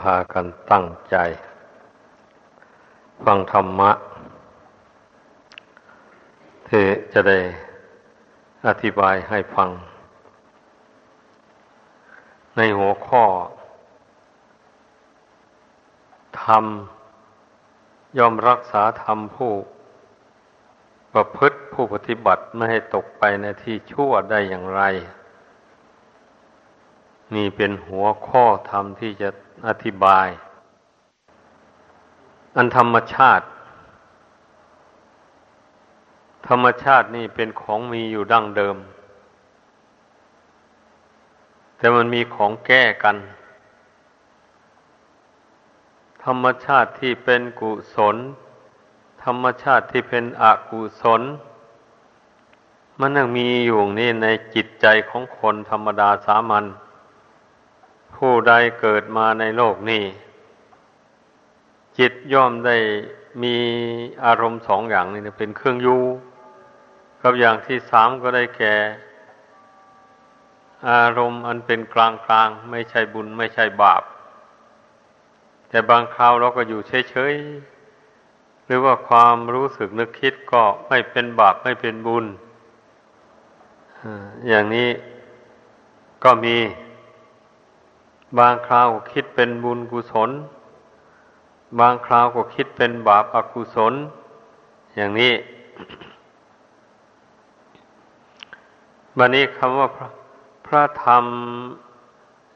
พากันตั้งใจ ฟังธรรมะ ที่จะได้อธิบายให้ฟัง ในหัวข้อธรรมยอมรักษาธรรมผู้ประพฤติผู้ปฏิบัติไม่ให้ตกไปในที่ชั่วได้อย่างไร นี่เป็นหัวข้อธรรมที่จะ อธิบาย อันธรรมชาติ ธรรมชาตินี่เป็นของมีอยู่ดั้งเดิม แต่มันมีของแก้กัน ธรรมชาติที่เป็นกุศล ธรรมชาติที่เป็นอกุศล มันยังมีอยู่นี่ในจิตใจของคนธรรมดาสามัญ ผู้ใดเกิดมาในโลกนี้ จิตย่อมได้มีอารมณ์สองอย่างนี้เป็นเครื่องยูกับอย่างที่สามก็ได้แก่ อารมณ์อันเป็นกลางกลางไม่ใช่บุญไม่ใช่บาป แต่บางคราวเราก็อยู่เฉยๆหรือว่าความรู้สึกนึกคิดก็ไม่เป็นบาปไม่เป็นบุญอย่างนี้ก็มี บางคราวก็คิดเป็นบุญกุศล บางคราวก็คิดเป็นบาปอกุศล อย่างนี้บันนี้คำว่าพระพระธรรม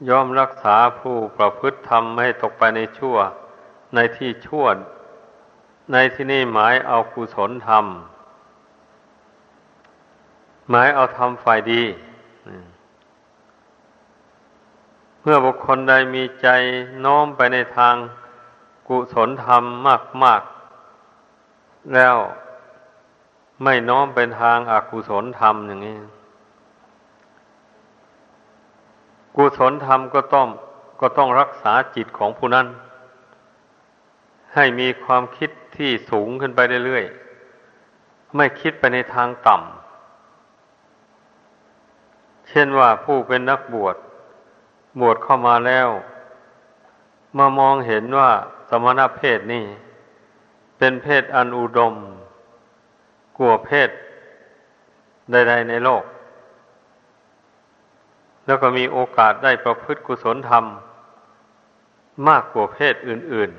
ย่อมรักษาผู้ประพฤติธรรมไม่ให้ตกไปในชั่ว ในที่ชั่ว ในที่นี้หมายเอากุศลธรรม หมายเอาธรรมฝ่ายดี มื่อบุคคลใดมีใจน้อมไปในทางกุศลธรรมมาก ๆ แล้วไม่น้อมเป็นทางอากุศลธรรมอย่างนี้ กุศลธรรมก็ต้องก็ต้องรักษาจิตของผู้นั้น ให้มีความคิดที่สูงขึ้นไปเรื่อยๆ ไม่คิดไปในทางต่ำ เช่นว่าผู้เป็นนักบวช บวชเข้ามาแล้วมามองเห็นว่าสมณเพศนี่ เป็นเพศอันอุดมกลัวเพศใดๆในโลก แล้วก็มีโอกาสได้ประพฤติกุศลธรรม มากกว่าเพศอื่น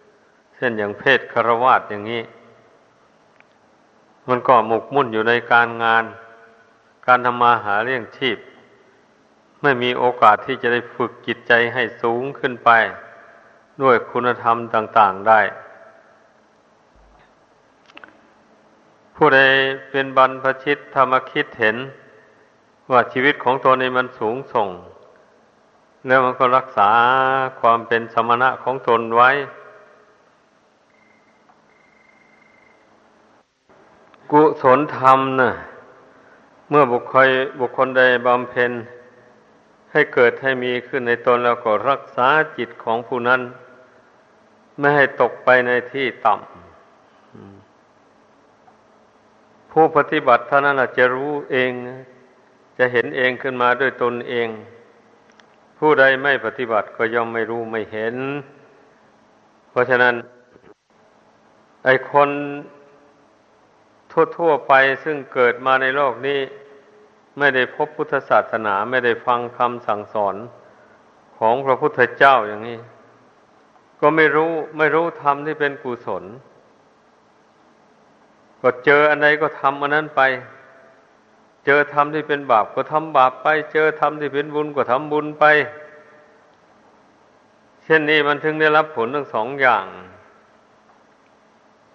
ๆ เช่นอย่างเพศคารวาสอย่างนี้ มันก็หมกมุ่นอยู่ในการงาน การทำมาหาเลี้ยงชีพ ไม่มีโอกาสที่จะได้ฝึกจิตใจให้สูงขึ้นไป ด้วยคุณธรรมต่าง ๆได้ ผู้ใดเป็นบรรพชิตธรรมคิดเห็น ว่าชีวิตของตัวนี้มันสูงส่ง แล้วมันก็รักษาความเป็นสมณะของตนไว้ กุศลธรรมนะ่ะเมื่อบุคคลบุคคลใดบำเพ็ญ ให้เกิดให้มีขึ้นในตนแล้วก็รักษาจิตของผู้นั้น ไม่ให้ตกไปในที่ต่ำผู้ปฏิบัติเท่านั้นจะรู้เอง จะเห็นเองขึ้นมาด้วยตนเอง ผู้ใดไม่ปฏิบัติก็ย่อมไม่รู้ไม่เห็น เพราะฉะนั้น ไอคนทั่วๆไปซึ่งเกิดมาในโลกนี้ ไม่ได้พบพุทธศาสนาไม่ได้ฟังคำสั่งสอนของพระพุทธเจ้าอย่างนี้ ก็ไม่รู้ไม่รู้ธรรมที่เป็นกุศล ก็เจออันใดก็ทำอันนั้นไป เจอธรรมที่เป็นบาปก็ทำบาปไป เจอธรรมที่เป็นบุญก็ทำบุญไป เช่นนี้มันถึงได้รับผลทั้งสองอย่าง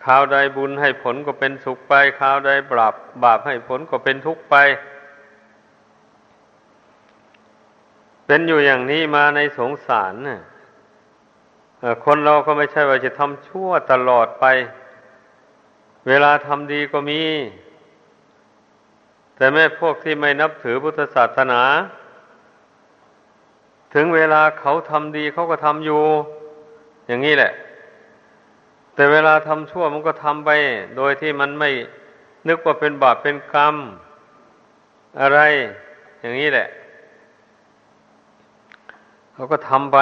ข่าวใดบุญให้ผลก็เป็นสุขไปข่าวใดบาปบาปให้ผลก็เป็นทุกข์ไป เป็นอยู่อย่างนี้มาในสงสารน่ะคนเราก็ไม่ใช่ว่าจะทำชั่วตลอดไป เวลาทำดีก็มี แต่แม่พวกที่ไม่นับถือพุทธศาสนา ถึงเวลาเขาทำดีเขาก็ทำอยู่ อย่างนี้แหละ แต่เวลาทำชั่วมันก็ทำไป โดยที่มันไม่นึกว่าเป็นบาปเป็นกรรม อะไร อย่างนี้แหละ เขาก็ทำไป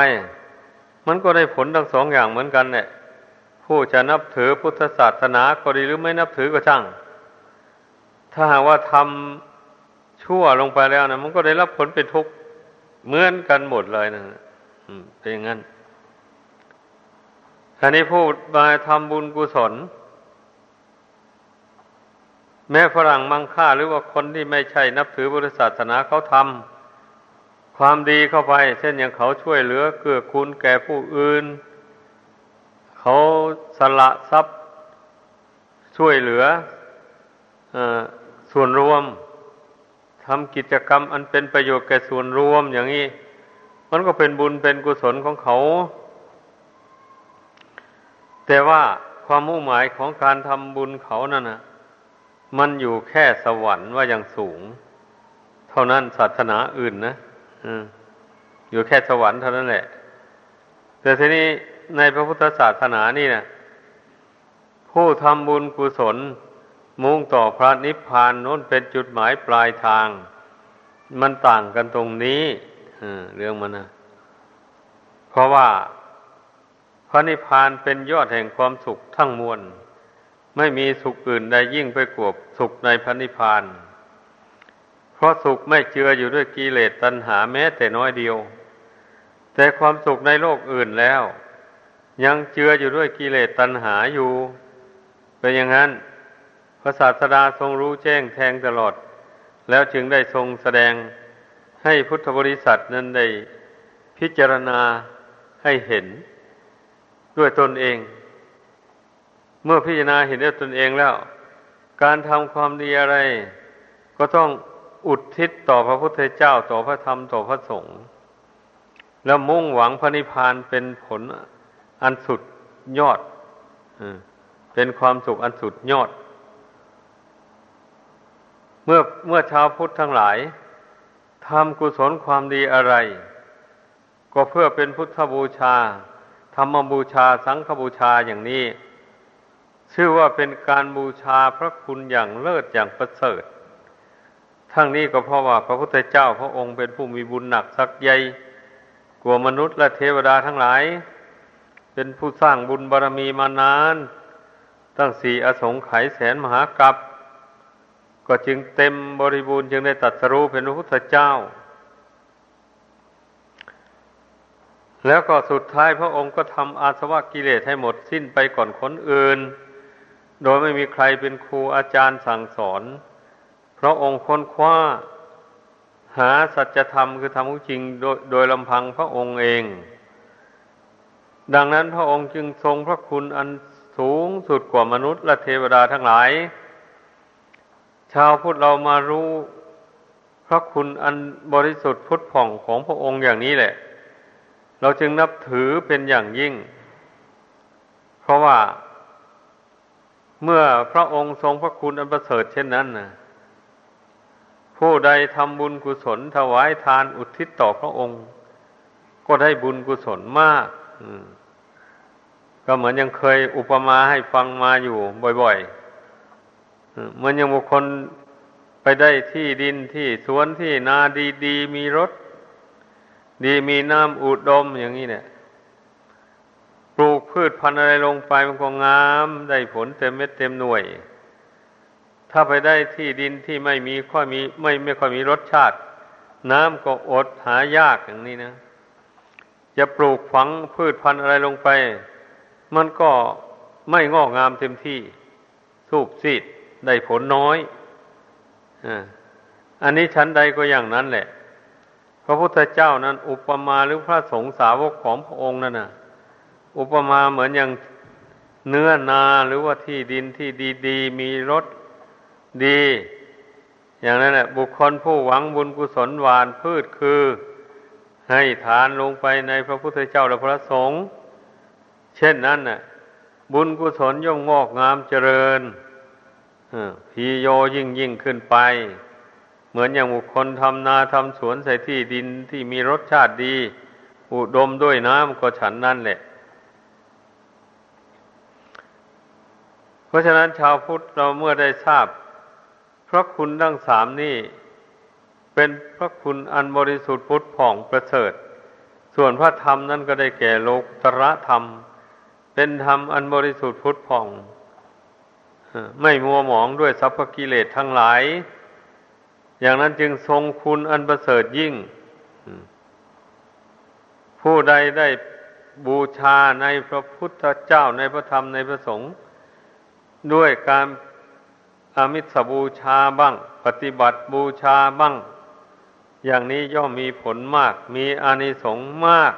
มันก็ได้ผลทั้งสองอย่างเหมือนกันเนี่ยผู้จะนับถือพุทธศาสนาก็ดีหรือไม่นับถือก็ช่าง ถ้าหากว่าทำชั่วลงไปแล้วนะมันก็ได้รับผลเป็นทุกข์เหมือนกันหมดเลยนะเป็นอย่างนั้นทีนี้พูดมาทำบุญกุศล แม้ฝรั่งมังค่าหรือว่าคนที่ไม่ใช่นับถือพุทธศาสนาเขาทำ ความดีเข้าไป เช่นอย่างเขาช่วยเหลือเกื้อกูลแก่ผู้อื่น เขาสละทรัพย์ช่วยเหลืออส่วนรวมทำกิจกรรมอันเป็นประโยชน์แก่ส่วนรวมอย่างนี้ มันก็เป็นบุญเป็นกุศลของเขา แต่ว่าความมุ่งหมายของการทำบุญเขานั่นนะมันอยู่แค่สวรรค์ว่าอย่างสูง เท่านั้นศาสนาอื่นนะ อยู่แค่สวรรค์เท่านั้นแหละ แต่ทีนี้ในพระพุทธศาสนานี่นะผู้ทำบุญกุศล มุ่งต่อพระนิพพานนู้นเป็นจุดหมายปลายทาง มันต่างกันตรงนี้เรื่องมันนะเพราะว่าพระนิพพานเป็นยอดแห่งความสุขทั้งมวล ไม่มีสุขอื่นใดยิ่งไปกว่าสุขในพระนิพพานเเพราะสุขไม่เจืออยู่ด้วยกิเลสตัณหาแม้แต่น้อยเดียว แต่ความสุขในโลกอื่นแล้ว ยังเจืออยู่ด้วยกิเลสตัณหาอยู่ เป็นอย่างนั้น พระศาสดาทรงรู้แจ้งแทงตลอด แล้วจึงได้ทรงแสดงให้พุทธบริษัทนั้นได้พิจารณาให้เห็นด้วยตนเอง เมื่อพิจารณาเห็นด้วยตนเองแล้ว การทำความดีอะไร ก็ต้อง อุทิศต่อพระพุทธเจ้าต่อพระธรรมต่อพระสงฆ์แล้วมุ่งหวังพระนิพพานเป็นผลอันสุดยอดเป็นความสุขอันสุดยอด เมื่อเมื่อชาวพุทธทั้งหลายทำกุศลความดีอะไร ก็เพื่อเป็นพุทธบูชา ธรรมบูชาสังฆบูชาอย่างนี้ ชื่อว่าเป็นการบูชาพระคุณอย่างเลิศอย่างประเสริฐ ทั้งนี้ก็เพราะว่าพระพุทธเจ้าพระองค์เป็นผู้มีบุญหนักสักใหญ่กว่ามนุษย์และเทวดาทั้งหลาย เป็นผู้สร้างบุญบารรมีมานาน ตั้งสี่อสงไขยแสนมหากรัปก็จึงเต็มบริบูรณ์จึงได้ตัดสรู้เป็นพระพุทธเจ้า แล้วก็สุดท้ายพระองค์ก็ทำอาสวะกิเลสให้หมดสิ้นไปก่อนคนอื่น โดยไม่มีใครเป็นครูอาจารย์สั่งสอน พระองค์ค้นคว้า หาสัจธรรมคือธรรมจริงโดยโดยลำพังพระองค์เอง ดังนั้นพระองค์จึงทรงพระคุณอันสูงสุดกว่ามนุษย์และเทวดาทั้งหลาย ชาวพุทธเรามารู้พระคุณอันบริสุทธิ์พุทธผ่องของพระองค์อย่างนี้แหละ เราจึงนับถือเป็นอย่างยิ่ง เพราะว่าเมื่อพระองค์ทรงพระคุณอันประเสริฐเช่นนั้นนะ ผู้ใดทำบุญกุศลถวายทานอุทิศต่อพระองค์ ก็ได้บุญกุศลมากก็เหมือนยังเคยอุปมาให้ฟังมาอยู่บ่อยๆเหมือนย่างบุคคลไปได้ที่ดินที่สวนที่นาดีๆมีรถ ดีมีน้ำอุดมอย่างนี้เนี่ย ปลูกพืชพันธุ์อะไรลงไปมันก็งาม ได้ผลเต็มเม็ดเต็มหน่วย ถ้าไปได้ที่ดินที่ไม่มีค่อยมีไม่ไม่ค่อยมีรสชาติ น้ำก็อดหายากอย่างนี้นะ จะปลูกฝังพืชพันธุ์อะไรลงไป มันก็ไม่งอกงามเต็มที่สูบซีดได้ผลน้อยอันนี้ชั้นใดก็อย่างนั้นแหละ พระพุทธเจ้านั้น อุปมาหรือพระสงฆ์สาวกของพระองค์นั่นนะอุปมาเหมือนอย่างเนื้อนาหรือว่าที่ดินที่ดี ๆ มีรส ดี อย่างนั้นแหละบุคคลผู้หวังบุญกุศลหวานพืชคือ ให้ทานลงไปในพระพุทธเจ้าและพระสงฆ์เช่นนั้นน่ะ บุญกุศลย่อมงอกงามเจริญพีโยยิ่งยิ่งขึ้นไป เหมือนอย่างบุคคลทำนาทำสวนใส่ที่ดินที่มีรสชาติดี อุดมด้วยน้ำก็ฉันนั่นแหละ เพราะฉะนั้นชาวพุทธเราเมื่อได้ทราบ พระคุณทั้งสามนี่เป็นพระคุณอันบริสุทธิ์พุทธผ่องประเสริฐ ส่วนพระธรรมนั้นก็ได้แก่โลกตระธรรม เป็นธรรมอันบริสุทธิ์พุทธผ่อง ไม่มัวหมองด้วยสัพพกิเลสทั้งหลาย อย่างนั้นจึงทรงคุณอันประเสริฐยิ่ง ผู้ใดได้บูชาในพระพุทธเจ้าในพระธรรมในพระสงฆ์ด้วยการ อามิสบูชาบ้าง ปฏิบัติบูชาบ้าง อย่างนี้ย่อมมีผลมาก มีอานิสงส์มาก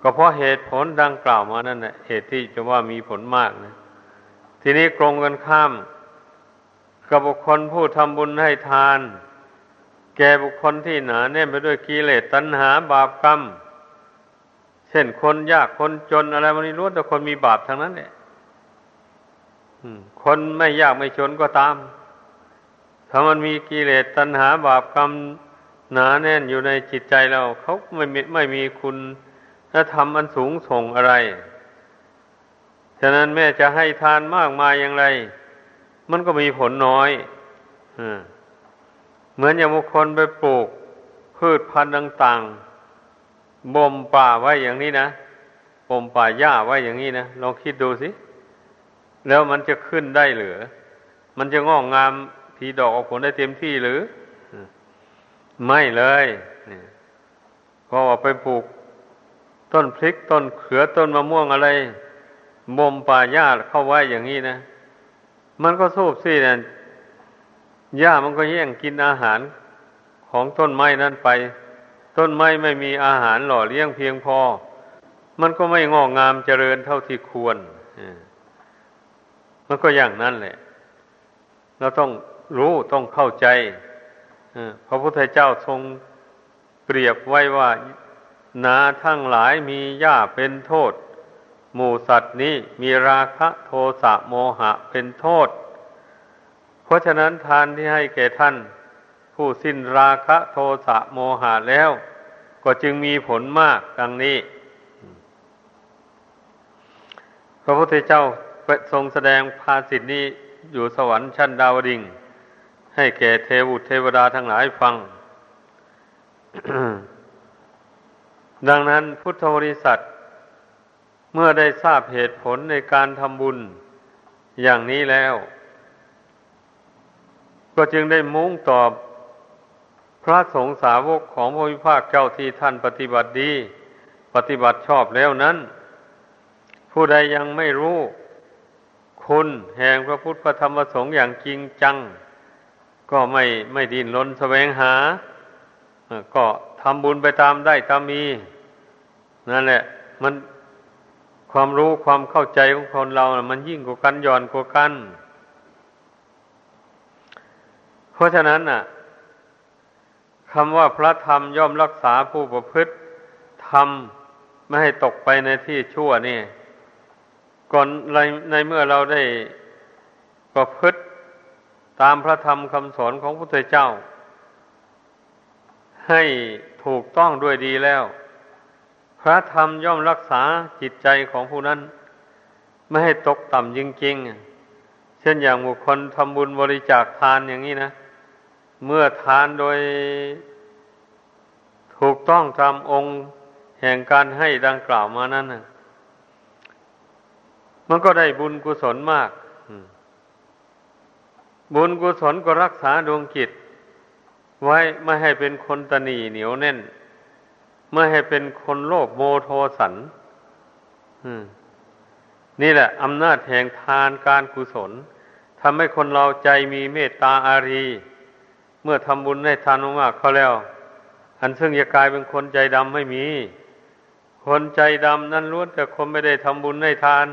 ก็เพราะเหตุผลดังกล่าวมานั่นแหละเหตุที่จะว่ามีผลมากนะทีนี้กรงกันข้าม กับบุคคลผู้ทำบุญให้ทาน แก่บุคคลที่หนาแน่นไปด้วยกิเลสตัณหาบาปกรรม เช่นคนยากคนจนอะไรมันนี้รู้แต่คนมีบาปทั้งนั้นแหละ คนไม่ยากไม่จนก็ตาม ถ้ามันมีกิเลสตัณหาบาปกรรมหนาแน่นอยู่ในจิตใจเรา เขาไม่ไม่มีคุณธรรมอันสูงส่งอะไร ฉะนั้นแม่จะให้ทานมากมายอย่างไร มันก็มีผลน้อยเหมือนอย่างบุคคลไปปลูก พืชพันธุ์ต่างๆบ่มป่าไว้อย่างนี้นะบ่มป่าหญ้าไว้อย่างนี้นะลองคิดดูสิ แล้วมันจะขึ้นได้หรือ มันจะงอกงามทีดอกออกผลได้เต็มที่หรือ ไม่เลยพราะว่าไปปลูก ต้นพริกต้นเขือต้นมะม่วงอะไรบ่มป่าหญ้าเข้าไว้อย่างนี้นะ มันก็สูบซี่นะหญ้ามันก็แย่งกินอาหารของต้นไม้นั้นไป ต้นไม้ไม่มีอาหารหล่อเลี้ยงเพียงพอ มันก็ไม่งอกงามเจริญเท่าที่ควร มันก็อย่างนั้นแหละ เราต้องรู้ต้องเข้าใจพระพุทธเจ้าทรงเปรียบไว้ว่านาทั้งหลายมีหญ้าเป็นโทษ หมูสัตว์นี้มีราคะโทสะโมหะเป็นโทษ เพราะฉะนั้นทานที่ให้แก่ท่าน ผู้สิ้นราคะโทสะโมหะแล้ว ก็จึงมีผลมากดังนี้ พระพุทธเจ้า ทรงแสดงภาสิทธินี้อยู่สวรรค์ชั้นดาวดิง ให้แก่เทวุเทวดาทั้งหลายฟัง ดังนั้นพุทธบริษัท เมื่อได้ทราบเหตุผลในการทำบุญอย่างนี้แล้ว ก็จึงได้มุ่งตอบพระสงฆ์สาวกของพระวิภาคเจ้าที่ท่านปฏิบัติดี ปฏิบัติชอบแล้วนั้น ผู้ใดยังไม่รู้ คุณแห่งพระพุทธพระธรรมพระสงฆ์อย่างจริงจัง ก็ไม่ไม่ดิ้นรนแสวงหา ก็ทำบุญไปตามได้ตามมี นั่นแหละ มันความรู้ความเข้าใจของคนเรามันยิ่งกว่ากันย่อนกว่ากัน เพราะฉะนั้นน่ะคำว่าพระธรรมย่อมรักษาผู้ประพฤติธรรมไม่ให้ตกไปในที่ชั่วนี่ ก่อนในเมื่อเราได้ประพฤติตามพระธรรมคำสอนของพระพุทธเจ้า ให้ถูกต้องด้วยดีแล้ว พระธรรมย่อมรักษาจิตใจของผู้นั้น ไม่ให้ตกต่ำจริงๆ เช่นอย่างบุคคลทำบุญบริจาคทานอย่างนี้นะ เมื่อทานโดยถูกต้องตามองค์แห่งการให้ดังกล่าวมานั้นนะ มันก็ได้บุญกุศลมาก บุญกุศลก็รักษาดวงจิต ไว้ไม่ให้เป็นคนตนีเหนียวแน่น ไม่ให้เป็นคนโลภโมโทสันนี่แหละอำนาจแห่งทานการกุศลทำให้คนเราใจมีเมตตาอารี เมื่อทำบุญให้ทานมากเขาแล้ว อันซึ่งจะกลายเป็นคนใจดำไม่มี คนใจดำนั้นล้วนแต่คนไม่ได้ทำบุญให้ทาน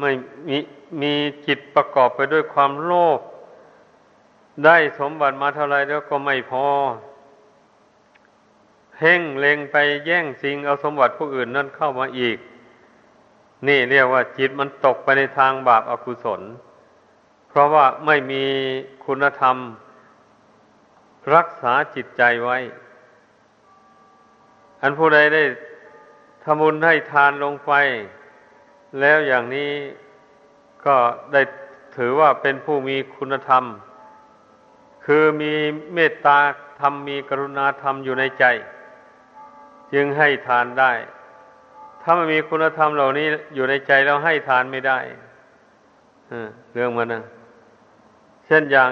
ไม่มีมีจิตประกอบไปด้วยความโลภได้สมบัติมาเท่าไรแล้วก็ไม่พอเพ่งเลงไปแย่งสิ่งเอาสมบัติผู้อื่นนั่นเข้ามาอีก นี่เรียกว่าจิตมันตกไปในทางบาปอากุศล เพราะว่าไม่มีคุณธรรม รักษาจิตใจไว้ อันผู้ใดได้ทำบุญให้ทานลงไป แล้วอย่างนี้ก็ได้ถือว่าเป็นผู้มีคุณธรรม คือมีเมตตาธรรมมีกรุณาธรรมอยู่ในใจ จึงให้ทานได้ ถ้าไม่มีคุณธรรมเหล่านี้อยู่ในใจแล้วให้ทานไม่ได้เรื่องมันนะเช่นอย่าง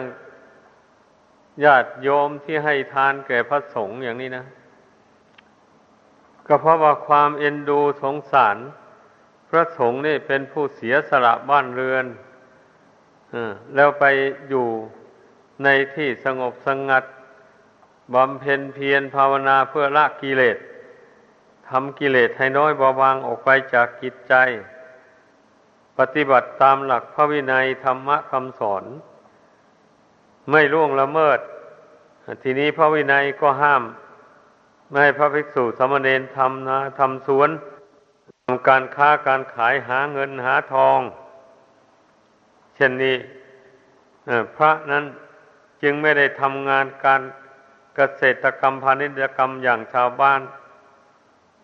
ญาติโยมที่ให้ทานแก่พระสงฆ์อย่างนี้นะ ก็เพราะว่าความเอ็นดูสงสาร พระสงฆ์นี่เป็นผู้เสียสละบ้านเรือนแล้วไปอยู่ในที่สงบสงัดบำเพ็ญเพียรภาวนาเพื่อละกิเลสทำกิเลสให้น้อยเบาบางออกไปจากกิจใจ ปฏิบัติตามหลักพระวินัยธรรมะคำสอน ไม่ล่วงละเมิด ทีนี้พระวินัยก็ห้าม ไม่ให้พระภิกษุสมณเณรทำนะทำสวน ทำการค้าการขายหาเงินหาทอง เช่นนี้พระนั้นจึงไม่ได้ทำงานการเกษตรกรรมพาณิชยกรรมอย่างชาวบ้าน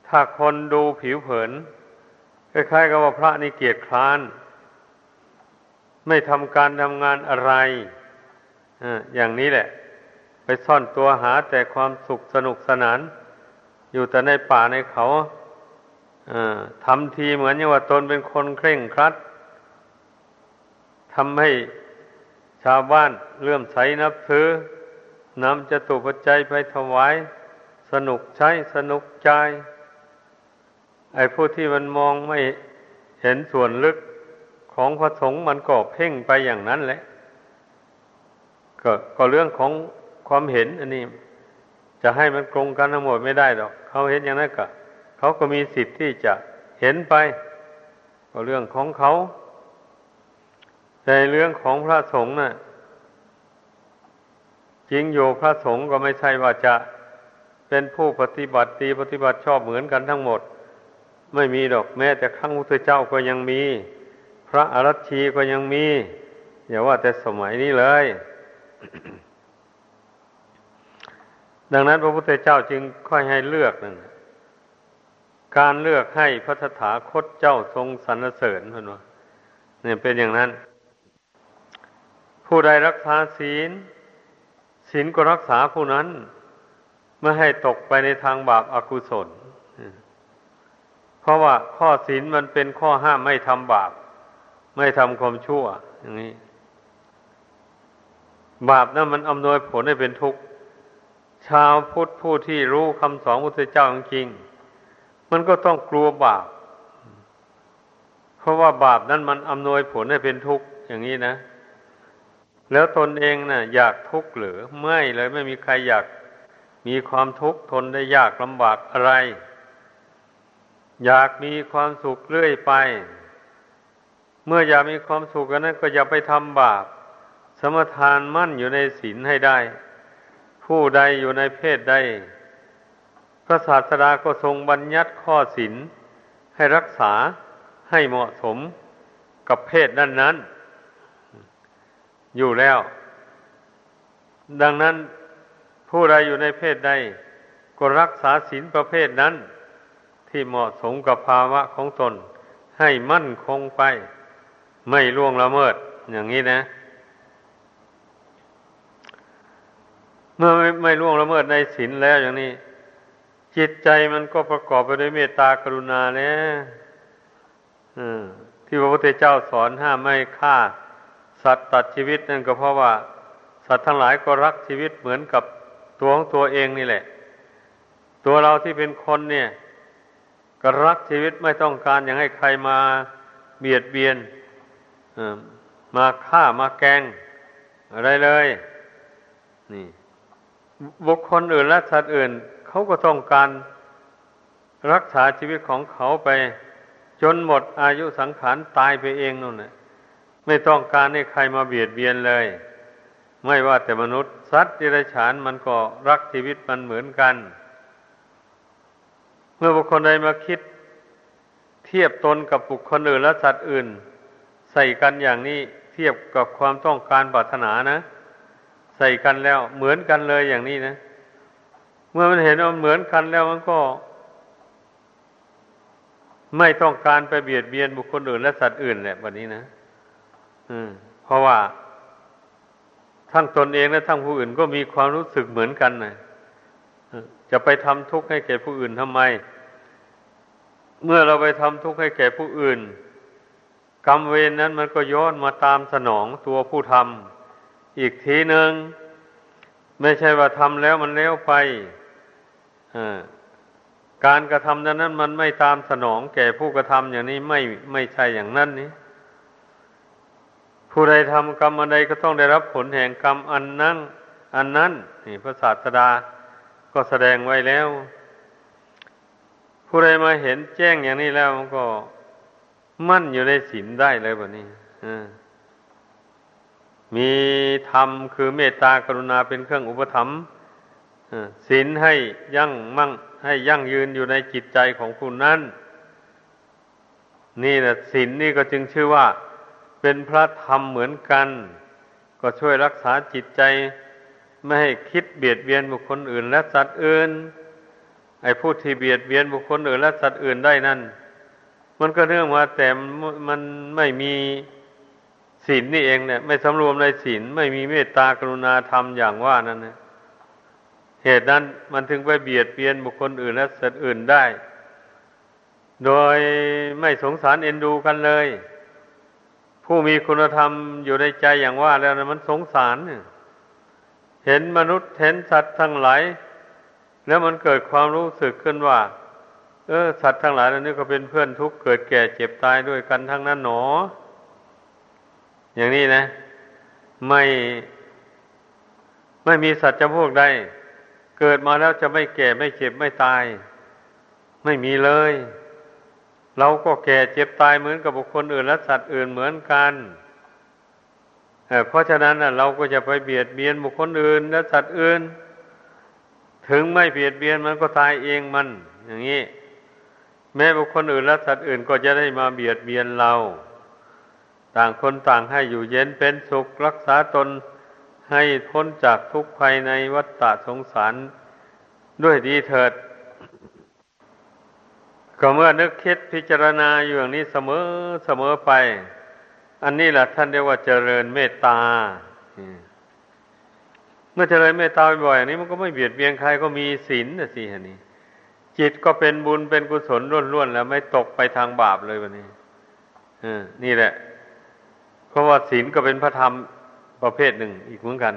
ถ้าคนดูผิวเผินคล้ายๆกับว่าพระนี่เกียร์คร้าน ไม่ทำการทำงานอะไรอย่างนี้แหละ ไปซ่อนตัวหาแต่ความสุขสนุกสนาน อยู่แต่ในป่าในเขา ทำทีเหมือนอย่างว่าตนเป็นคนเคร่งครัดทำให้ชาวบ้านเลื่อมใสนับถือนำจตุปัจจัยไปถวาย สนุกใช้สนุกใจ ไอ้ผู้ที่มันมองไม่เห็นส่วนลึกของพระสงฆ์มันก็เพ่งไปอย่างนั้นแหละก็ก็เรื่องของความเห็นอันนี้ จะให้มันตรงกันทั้งหมดไม่ได้หรอก เขาเห็นอย่างนั้นก็ เขาก็มีสิทธิ์ที่จะเห็นไปก็เรื่องของเขา ในเรื่องของพระสงฆ์นะ่ะจริงอยู่พระสงฆ์ก็ไม่ใช่ว่าจะเป็นผู้ปฏิบัติดีปฏิบัติชอบเหมือนกันทั้งหมด ไม่มีดอกแม้แต่ครั้งพุทธเจ้าก็ยังมี พระอรัชชีก็ยังมีอย่าว่าแต่สมัยนี้เลย ดังนั้นพระพุทธเจ้าจึงค่อยให้เลือกนั่น การเลือกให้พระธถาคตเจ้าทรงสรรเสริญเพื่อนว่าเนี่ยเป็นอย่างนั้น ผู้ใดรักษาศีล ศีลก็รักษาผู้นั้น ไม่ให้ตกไปในทางบาปอากุศล เพราะว่าข้อศีลมันเป็นข้อห้ามไม่ทำบาป ไม่ทำความชั่ว อย่างนี้ บาปนั้นมันอำนวยผลให้เป็นทุกข์ ชาวพุทธผู้ที่รู้คำสอนพระพุทธเจ้าจริง มันก็ต้องกลัวบาป เพราะว่าบาปนั้นมันอำนวยผลให้เป็นทุกข์อย่างนี้นะ แล้วตนเองนะ่ะ อยากทุกข์หรือไม่เลยไม่มีใครอยากมีความทุกข์ทนได้ยากลำบากอะไร อยากมีความสุขเรื่อยไป เมื่ออยากมีความสุขกันนั้นก็อย่าไปทำบาป สมทานมั่นอยู่ในศีลให้ได้ ผู้ใดอยู่ในเพศใด พระศาสดาก็ทรงบัญญัติข้อศีลให้รักษาให้เหมาะสมกับเพศนั้นนั้นอยู่แล้ว ดังนั้นผู้ใดอยู่ในเพศใด ก็รักษาศีลประเภทนั้น ที่เหมาะสมกับภาวะของตน ให้มั่นคงไป ไม่ล่วงละเมิด อย่างนี้นะ เมื่อไม่ไม่ล่วงละเมิดในศีลแล้วอย่างนี้ จิตใจมันก็ประกอบไปด้วยเมตตากรุณาแล้วที่พระพุทธเจ้าสอนห้ามไม่ฆ่า สัตว์ตัดชีวิตนั่นก็เพราะว่า สัตว์ทั้งหลายก็รักชีวิตเหมือนกับตัวของตัวเองนี่แหละ ตัวเราที่เป็นคนเนี่ย ก็รักชีวิตไม่ต้องการอย่างให้ใครมาเบียดเบียนมาฆ่ามาแกง อะไรเลย นี่ บุคคลอื่นและสัตว์อื่น เขาก็ต้องการรักษาชีวิตของเขาไป จนหมดอายุสังขารตายไปเองนู่นแหละไม่ต้องการให้ใครมาเบียดเบียนเลย ไม่ว่าแต่มนุษย์สัตว์ดิรัจฉานมันก็รักชีวิตมันเหมือนกัน เมื่อบุคคลใดมาคิด เทียบตนกับบุคคลอื่นและสัตว์อื่น ใส่กันอย่างนี้เทียบกับความต้องการปรารถนานะ ใส่กันแล้วเหมือนกันเลยอย่างนี้นะ เมื่อมันเห็นว่าเหมือนกันแล้วมันก็ ไม่ต้องการไปเบียดเบียนบุคคลอื่นและสัตว์อื่นแหละแบบนี้นะเพราะว่าทั้งตนเองและทั้งผู้อื่นก็มีความรู้สึกเหมือนกันนะจะไปทำทุกข์ให้แก่ผู้อื่นทำไม เมื่อเราไปทำทุกข์ให้แก่ผู้อื่น กรรมเวรนนั้นมันก็ย้อนมาตามสนองตัวผู้ทำอีกทีหนึ่งไม่ใช่ว่าทำแล้วมันเลี้ยวไป การกระทำนั้นนั้นมันไม่ตามสนองแก่ผู้กระทำอย่างนี้ไม่ไม่ใช่อย่างนั้นนี้ผู้ใดทำกรรมอันใดก็ต้องได้รับผลแห่งกรรมอันนั้นอันนั้นนี่พระศาสดาก็แสดงไว้แล้ว ผู้ใดมาเห็นแจ้งอย่างนี้แล้วมันก็มั่นอยู่ในศีลได้เลยแบบนี้มีธรรมคือเมตตากรุณาเป็นเครื่องอุปถัมภ์ ศีลให้ยั่งมั่ง ให้ยั่งยืนอยู่ในจิตใจของผู้นั้น นี่แหละศีลนี่ก็จึงชื่อว่า เป็นพระธรรมเหมือนกัน ก็ช่วยรักษาจิตใจ ไม่ให้คิดเบียดเบียนบุคคลอื่น และสัตว์อื่น ไอ้ผู้ที่เบียดเบียนบุคคลอื่น และสัตว์อื่นได้นั่น มันก็เรื่องว่าแต่มันไม่มีศีลนี่เองเนี่ย ไม่สำรวมในศีลไม่มีเมตตากรุณาธรรมอย่างว่านั่นเนะ เหตุนั้นมันถึงไปเบียดเบียนบุคคลอื่นและสัตว์อื่นได้ โดยไม่สงสารเอ็นดูกันเลย ผู้มีคุณธรรมอยู่ในใจอย่างว่าแล้วนะมันสงสาร เห็นมนุษย์เห็นสัตว์ทั้งหลาย แล้วมันเกิดความรู้สึกขึ้นว่า เออ สัตว์ทั้งหลายเหล่านี้ก็เป็นเพื่อนทุกข์เกิดแก่เจ็บตายด้วยกันทั้งนั้นหนอ อย่างนี้นะ ไม่ไม่มีสัตว์จำพวกใด เกิดมาแล้วจะไม่แก่ไม่เจ็บไม่ตาย ไม่มีเลย เราก็แก่เจ็บตายเหมือนกับบุคคลอื่นและสัตว์อื่นเหมือนกันเพราะฉะนั้นเราก็จะไปเบียดเบียนบุคคลอื่นและสัตว์อื่น ถึงไม่เบียดเบียนมันก็ตายเองมัน อย่างนี้แม้บุคคลอื่นและสัตว์อื่นก็จะได้มาเบียดเบียนเรา ต่างคนต่างให้อยู่เย็นเป็นสุขรักษาตน ให้พ้นจากทุกภายในวัฏฏะสงสารด้วยดีเถิด ก็เมื่อนึกคิดพิจารณาอยู่อย่างนี้เสมอเสมอไป อันนี้แหละท่านเรียกว่าเจริญเมตตาเมื่อเจริญเมตตาบ่อยอย่างนี้มันก็ไม่เบียดเบียนใครก็มีศีลนะสิฮะนี่จิตก็เป็นบุญเป็นกุศลล้วนๆแล้วไม่ตกไปทางบาปเลยวันนี้นี่แหละ เพราะว่าศีลก็เป็นพระธรรม ประเภทหนึ่งอีกเหมือนกัน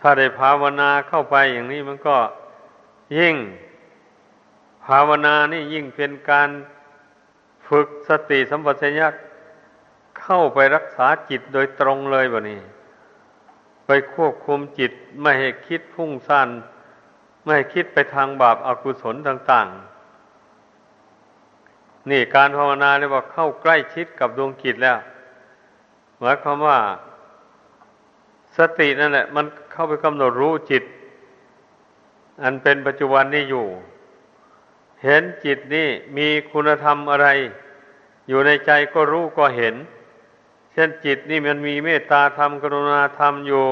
ถ้าได้ภาวนาเข้าไปอย่างนี้มันก็ยิ่ง ภาวนานี่ยิ่งเป็นการฝึกสติสัมปชัญญะเข้าไปรักษาจิตโดยตรงเลยแบบนี้ ไปควบคุมจิตไม่ให้คิดพุ่งซ่านไม่ให้คิดไปทางบาปอากุศลต่าง ๆ นี่การภาวนาเรียกว่าเข้าใกล้ชิดกับดวงจิตแล้วหมายความว่า สตินั่นแหละ มันเข้าไปกำหนดรู้จิต อันเป็นปัจจุบันนี้อยู่ เห็นจิตนี่มีคุณธรรมอะไร อยู่ในใจก็รู้ก็เห็น เช่นจิตนี่มันมีเมตตาธรรมกรุณาธรรมอยู่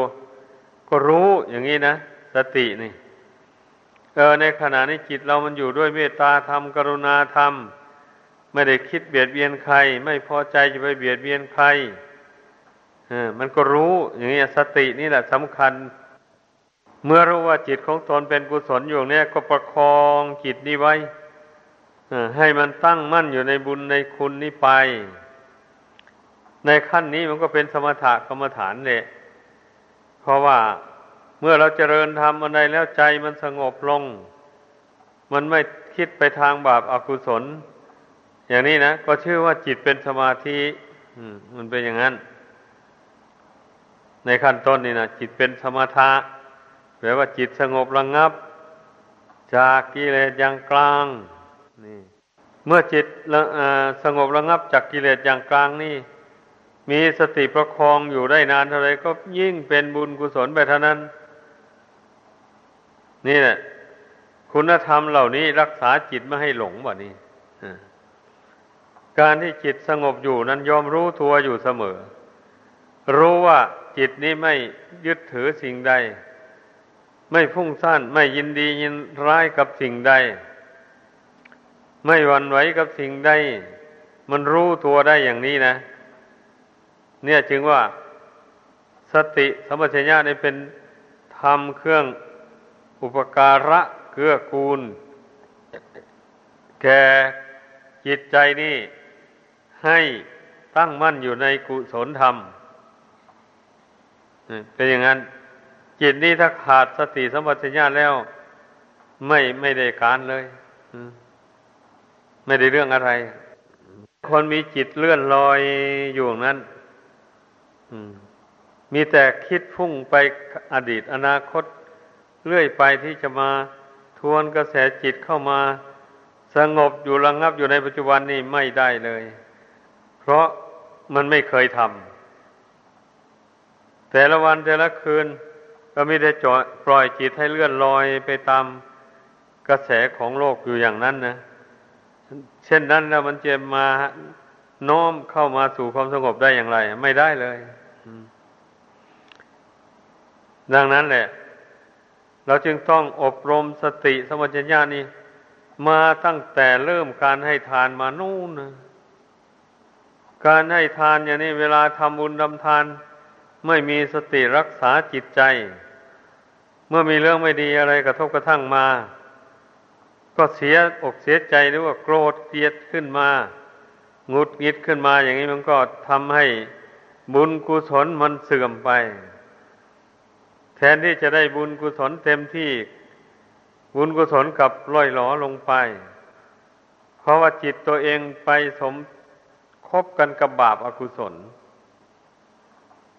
ก็รู้อย่างนี้นะสตินี่ เออในขณะนี้จิตเรามันอยู่ด้วยเมตตาธรรมกรุณาธรรมไม่ได้คิดเบียดเบียนใคร ไม่พอใจจะไปเบียดเบียนใคร มันก็รู้อย่างนี้สตินี่แหละสำคัญ เมื่อรู้ว่าจิตของตนเป็นกุศลอยู่เนี่ยก็ประคองจิตนี้ไว้ให้มันตั้งมั่นอยู่ในบุญในคุณนี้ไป ในขั้นนี้มันก็เป็นสมถะกรรมฐานเลยเพราะว่าเมื่อเราเจริญทำอะไรแล้วใจมันสงบลง มันไม่คิดไปทางบาปอากุศล อย่างนี้นะ ก็ชื่อว่าจิตเป็นสมาธิมันเป็นอย่างนั้น ในขั้นต้นนี่นะจิตเป็นสมถะแปลว่าจิตสงบระงงับ จากกิเลสอย่างกลาง นี่ เมื่อจิตสงบระงงับจากกิเลสอย่างกลางนี่ มีสติประคองอยู่ได้นานเท่าไรก็ยิ่งเป็นบุญกุศลไปเท่านั้น นี่แหละคุณธรรมเหล่านี้รักษาจิตไม่ให้หลงบ่นี้การที่จิตสงบอยู่นั้นยอมรู้ตัวอยู่เสมอ รู้ว่าจิตนี้ไม่ยึดถือสิ่งใด ไม่พุ่งซ่านไม่ยินดียินร้ายกับสิ่งใด ไม่หวั่นไหวกับสิ่งใด มันรู้ตัวได้อย่างนี้นะ เนี่ยจึงว่าสติสัมปชัญญะนี่เป็นธรรมเครื่องอุปการะเกื้อกูล แก่จิตใจนี่ให้ตั้งมั่นอยู่ในกุศลธรรม เป็นอย่างนั้น จิตนี้ถ้าขาดสติสัมปชัญญะแล้ว ไม่ไม่ได้การเลยไม่ได้เรื่องอะไร คนมีจิตเลื่อนลอยอยู่นั้นมีแต่คิดพุ่งไปอดีตอนาคต เรื่อยไปที่จะมาทวนกระแสจิตเข้ามา สงบอยู่ระงงับอยู่ในปัจจุบันนี่ไม่ได้เลย เพราะมันไม่เคยทำ แต่ละวันแต่ละคืน ก็ไม่ได้จปล่อยจิตให้เลื่อนลอยไปตามกระแสของโลกอยู่อย่างนั้นนะ เช่นนั้นแล้วมันจะมาโน้มเข้ามาสู่ความสงบได้อย่างไร ไม่ได้เลยดังนั้นแหละ เราจึงต้องอบรมสติสมัญญานี้มาตั้งแต่เริ่มการให้ทานมานู่นนะการให้ทานอย่างนี้เวลาทำบุญทำทาน ไม่มีสติรักษาจิตใจ เมื่อมีเรื่องไม่ดีอะไรกระทบกระทั่งมา ก็เสียอกเสียใจหรือว่าโกรธเกลียดขึ้นมาหงุดหงิดขึ้นมาอย่างนี้มันก็ทำให้บุญกุศลมันเสื่อมไป แทนที่จะได้บุญกุศลเต็มที่ บุญกุศลกับล่อยหลอลงไป เพราะว่าจิตตัวเองไปสมคบกันกับบาปอากุศล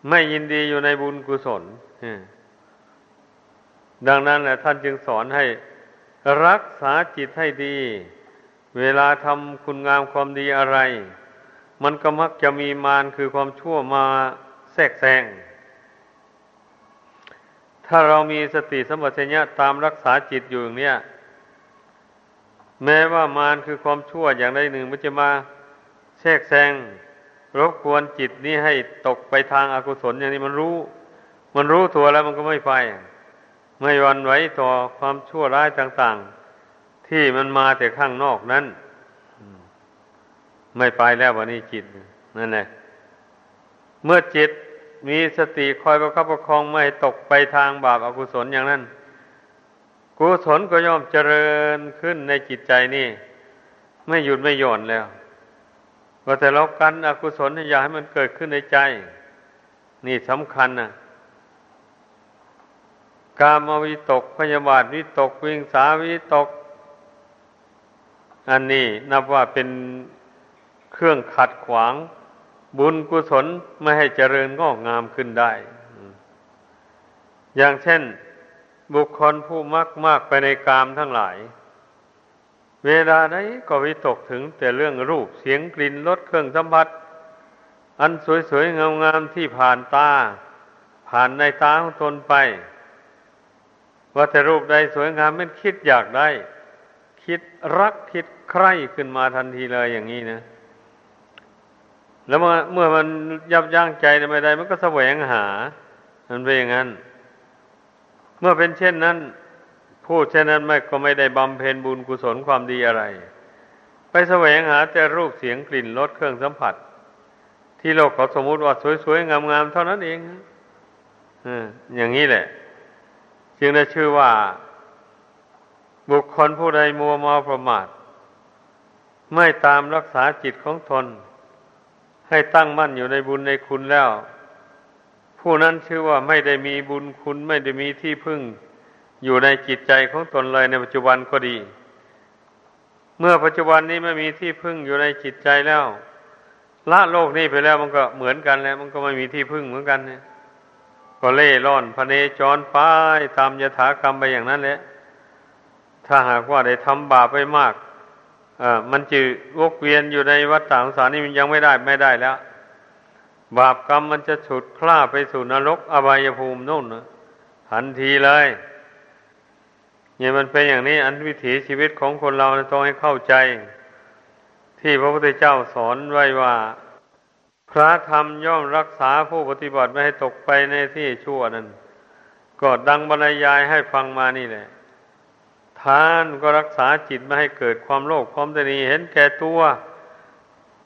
ไม่ยินดีอยู่ในบุญกุศลดังนั้นแหละท่านจึงสอนให้รักษาจิตให้ดี เวลาทำคุณงามความดีอะไร มันก็มักจะมีมารคือความชั่วมาแทรกแซงถ้าเรามีสติสมบัติญะตามรักษาจิตอยู่อย่างเนี้ยแม้ว่ามารคือความชั่วอย่างใดหนึ่งมันจะมาแทรกแซง รบกวนจิตนี้ให้ตกไปทางอากุศลอย่างนี้มันรู้ มันรู้ตัวแล้วมันก็ไม่ไป ไม่วันไหวต่อความชั่วร้ายต่างๆ ที่มันมาแต่ข้างนอกนั้นไม่ไปแล้ววันนี้จิตนั่นแหละเมื่อจิตมีสติคอยประคับประคองไม่ตกไปทางบาปอากุศลอย่างนั้น กุศลก็ย่อมเจริญขึ้นในจิตใจนี่ ไม่หยุดไม่หย่อนแล้ว ก็แต่เรากันอกุศลอย่าให้มันเกิดขึ้นในใจ นี่สำคัญนะกามวิตกพยาบาทวิตกวิงสาวิตก อันนี้นับว่าเป็นเครื่องขัดขวาง บุญกุศลไม่ให้เจริญงอกงามขึ้นได้ อย่างเช่น บุคคลผู้มักมากไปในกามทั้งหลาย เวลาใดก็วิตกถึงแต่เรื่องรูปเสียงกลิ่นรสเครื่องสัมผัส อันสวยๆงามๆที่ผ่านตา ผ่านในตาของตนไป ว่าแต่รูปใดสวยงามมันคิดอยากได้ คิดรักคิดใคร่ขึ้นมาทันทีเลยอย่างนี้นะแล้วเมื่อเมื่อมันยับยั้งใจไม่ได้ มันก็แสวงหา มันเป็นอย่างนั้น เมื่อเป็นเช่นนั้น พูดเช่นนั้นไม่ก็ไม่ได้บำเพ็ญบุญกุศลความดีอะไร ไปแสวงหาแต่รูปเสียงกลิ่นรสเครื่องสัมผัส ที่โลกเขาสมมติว่าสวยๆ งามๆ เท่านั้นเองอย่างนี้แหละ จึงได้ชื่อว่า บุคคลผู้ใดมัวเมาประมาท ไม่ตามรักษาจิตของตนให้ตั้งมั่นอยู่ในบุญในคุณแล้ว ผู้นั้นชื่อว่าไม่ได้มีบุญคุณไม่ได้มีที่พึ่ง อยู่ในจิตใจของตนเลยในปัจจุบันก็ดี เมื่อปัจจุบันนี้ไม่มีที่พึ่งอยู่ในจิตใจแล้ว ละโลกนี้ไปแล้วมันก็เหมือนกันแล้ว มันก็ไม่มีที่พึ่งเหมือนกันเนี่ยก็เล่ร่อนพเนจรป้ายตามยถากรรมไปอย่างนั้นแหละถ้าหากว่าได้ทำบาปไปมากมันจืวกเวียนอยู่ในวัฏสงสารนี่มันยังไม่ได้ไม่ได้แล้ว บาปกรรมมันจะฉุดคล้าไปสู่นรกอบายภูมินู่นนะทันทีเลย เนี่ยมันเป็นอย่างนี้อันวิถีชีวิตของคนเราต้องให้เข้าใจ ที่พระพุทธเจ้าสอนไว้ว่า พระธรรมย่อมรักษาผู้ปฏิบัติไม่ให้ตกไปในที่ชั่วนั้นก็ดังบรรยายให้ฟังมานี่แหละทานก็รักษาจิตไม่ให้เกิดความโลภความตนีเห็นแก่ตัว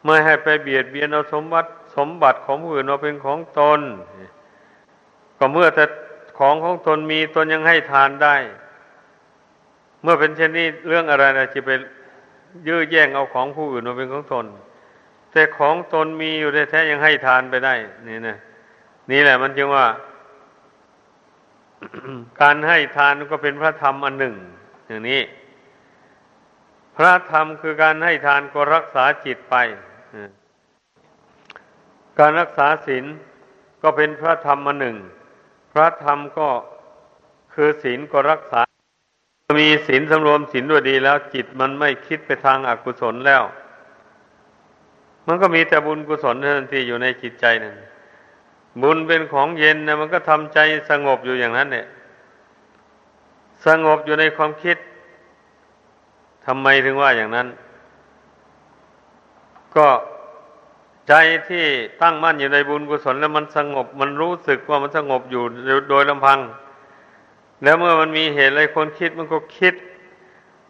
ไม่ให้ไปเบียดเบียนเอาสมบัติสมบัติของผู้อื่นเอาเป็นของตน ก็เมื่อแต่ของของตนมีตนยังให้ทานได้ เมื่อเป็นเช่นนี้เรื่องอะไรนะจะไปยื้อแย่งเอาของผู้อื่นมาเป็นของตน แต่ของตนมีอยู่แท้ๆยังให้ทานไปได้ นี่นะนี่แหละมันจึงว่า การให้ทานก็เป็นพระธรรมอันหนึ่ง อย่างนี้ พระธรรมคือการให้ทานก็รักษาจิตไปการรักษาศีลก็เป็นพระธรรมอันหนึ่ง พระธรรมก็คือศีลก็รักษา มีศีลสำรวมศีลด้วยดีแล้ว จิตมันไม่คิดไปทางอากุศลแล้ว มันก็มีแต่บุญกุศลทันทีอยู่ในจิตใจนั่นบุญเป็นของเย็นนะมันก็ทำใจสงบอยู่อย่างนั้นเนี่ย สงบอยู่ในความคิดทำไมถึงว่าอย่างนั้น ก็ใจที่ตั้งมั่นอยู่ในบุญกุศลแล้วมันสงบ มันรู้สึกว่ามันสงบอยู่โดยลำพัง แล้วเมื่อมันมีเหตุอะไรคนคิดมันก็คิด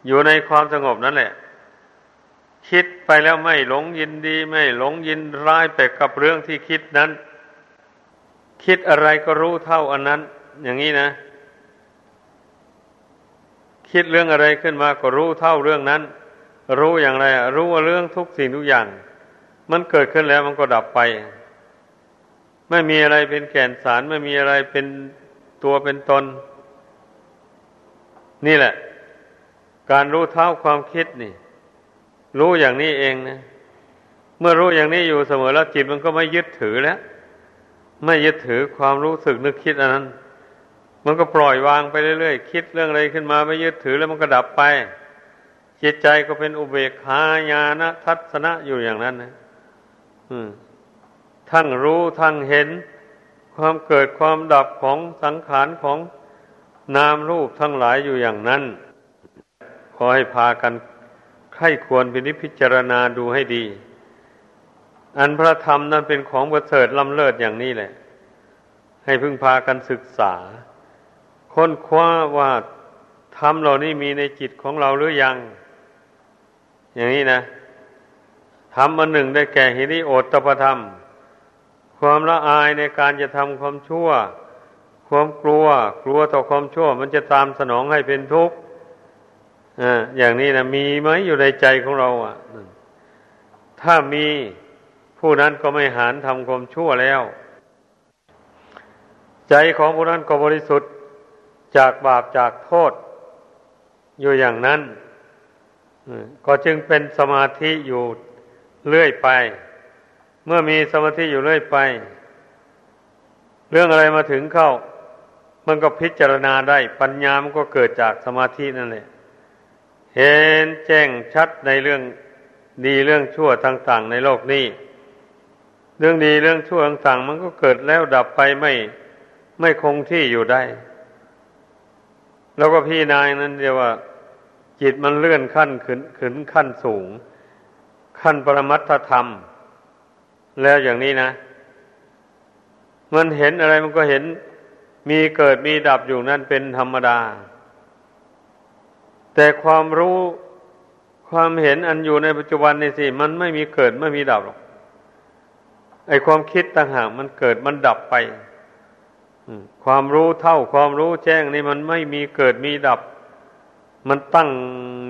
อยู่ในความสงบนั่นแหละ คิดไปแล้วไม่หลงยินดี ไม่หลงยินร้ายไปกับเรื่องที่คิดนั้น คิดอะไรก็รู้เท่าอันนั้น อย่างนี้นะ คิดเรื่องอะไรขึ้นมาก็รู้เท่าเรื่องนั้น รู้อย่างไรรู้ว่าเรื่องทุกสิ่งทุกอย่าง มันเกิดขึ้นแล้วมันก็ดับไป ไม่มีอะไรเป็นแก่นสารไม่มีอะไรเป็นตัวเป็นตน นี่แหละ การรู้เท่าความคิดนี่ รู้อย่างนี้เองนะเมื่อรู้อย่างนี้อยู่เสมอแล้วจิตมันก็ไม่ยึดถือแล้วไม่ยึดถือความรู้สึกนึกคิดอันนั้น มันก็ปล่อยวางไปเรื่อยๆคิดเรื่องอะไรขึ้นมาไม่ยึดถือแล้วมันก็ดับไป จิตใจก็เป็นอุเบกขาญาณทัศนะอยู่อย่างนั้นนะทั้งรู้ทั้งเห็น ความเกิดความดับของสังขารของ นามรูปทั้งหลายอยู่อย่างนั้น ขอให้พากันไข้ควรพิจารณาดูให้ดี อันพระธรรมนั้นเป็นของประเสริฐล้ำเลิศอย่างนี้แหละ ให้พึ่งพากันศึกษา ค้นคว้าว่าธรรมเหล่านี้มีในจิตของเราหรือยัง อย่างนี้นะธรรมอันหนึ่งได้แก่หิริโอตตปธรรม ความละอายในการจะทำความชั่ว ความกลัว กลัวต่อความชั่ว มันจะตามสนองให้เป็นทุกข์อย่างนี้นะมีไหมอยู่ในใจของเราอะถ้ามีผู้นั้นก็ไม่หานทำความชั่วแล้ว ใจของผู้นั้นก็บริสุทธิ์จากบาปจากโทษ อยู่อย่างนั้นก็จึงเป็นสมาธิอยู่เรื่อยไป เมื่อมีสมาธิอยู่เรื่อยไป เรื่องอะไรมาถึงเข้า มันก็พิจารณาได้ ปัญญามันก็เกิดจากสมาธินั่นแหละเห็นแจ้งชัดในเรื่องดีเรื่องชั่วต่างๆในโลกนี้ เรื่องดีเรื่องชั่วต่างๆ มันก็เกิดแล้วดับไปไม่ไม่คงที่อยู่ได้ แล้วก็พี่นายนั้นเรียกว่า จิตมันเลื่อนขั้นขึ้นขึ้นขั้นสูง ขั้นปรมัตถธรรม แล้วอย่างนี้นะ มันเห็นอะไรมันก็เห็น มีเกิดมีดับอยู่นั่นเป็นธรรมดา แต่ความรู้ความเห็นอันอยู่ในปัจจุบันนี่สิมันไม่มีเกิดไม่มีดับหรอกไอความคิดต่างหากมันเกิดมันดับไปความรู้เท่าความรู้แจ้งนี่มันไม่มีเกิดมีดับ มันตั้ง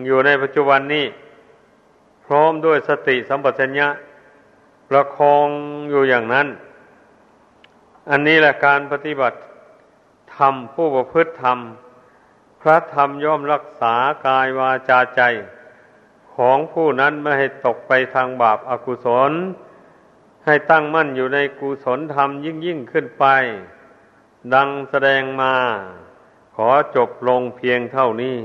อยู่ในปัจจุบันนี้พร้อมด้วยสติสัมปชัญญะประคองอยู่อย่างนั้น อันนี้แหละการปฏิบัติ รม ผู้ประพฤติธรรม พระธรรมย่อมรักษากายวาจาใจ ของผู้นั้นไม่ให้ตกไปทางบาปอากุศล ให้ตั้งมั่นอยู่ในกุศลธรรมยิ่งยิ่งขึ้นไป ดังแสดงมา ขอจบลงเพียงเท่านี้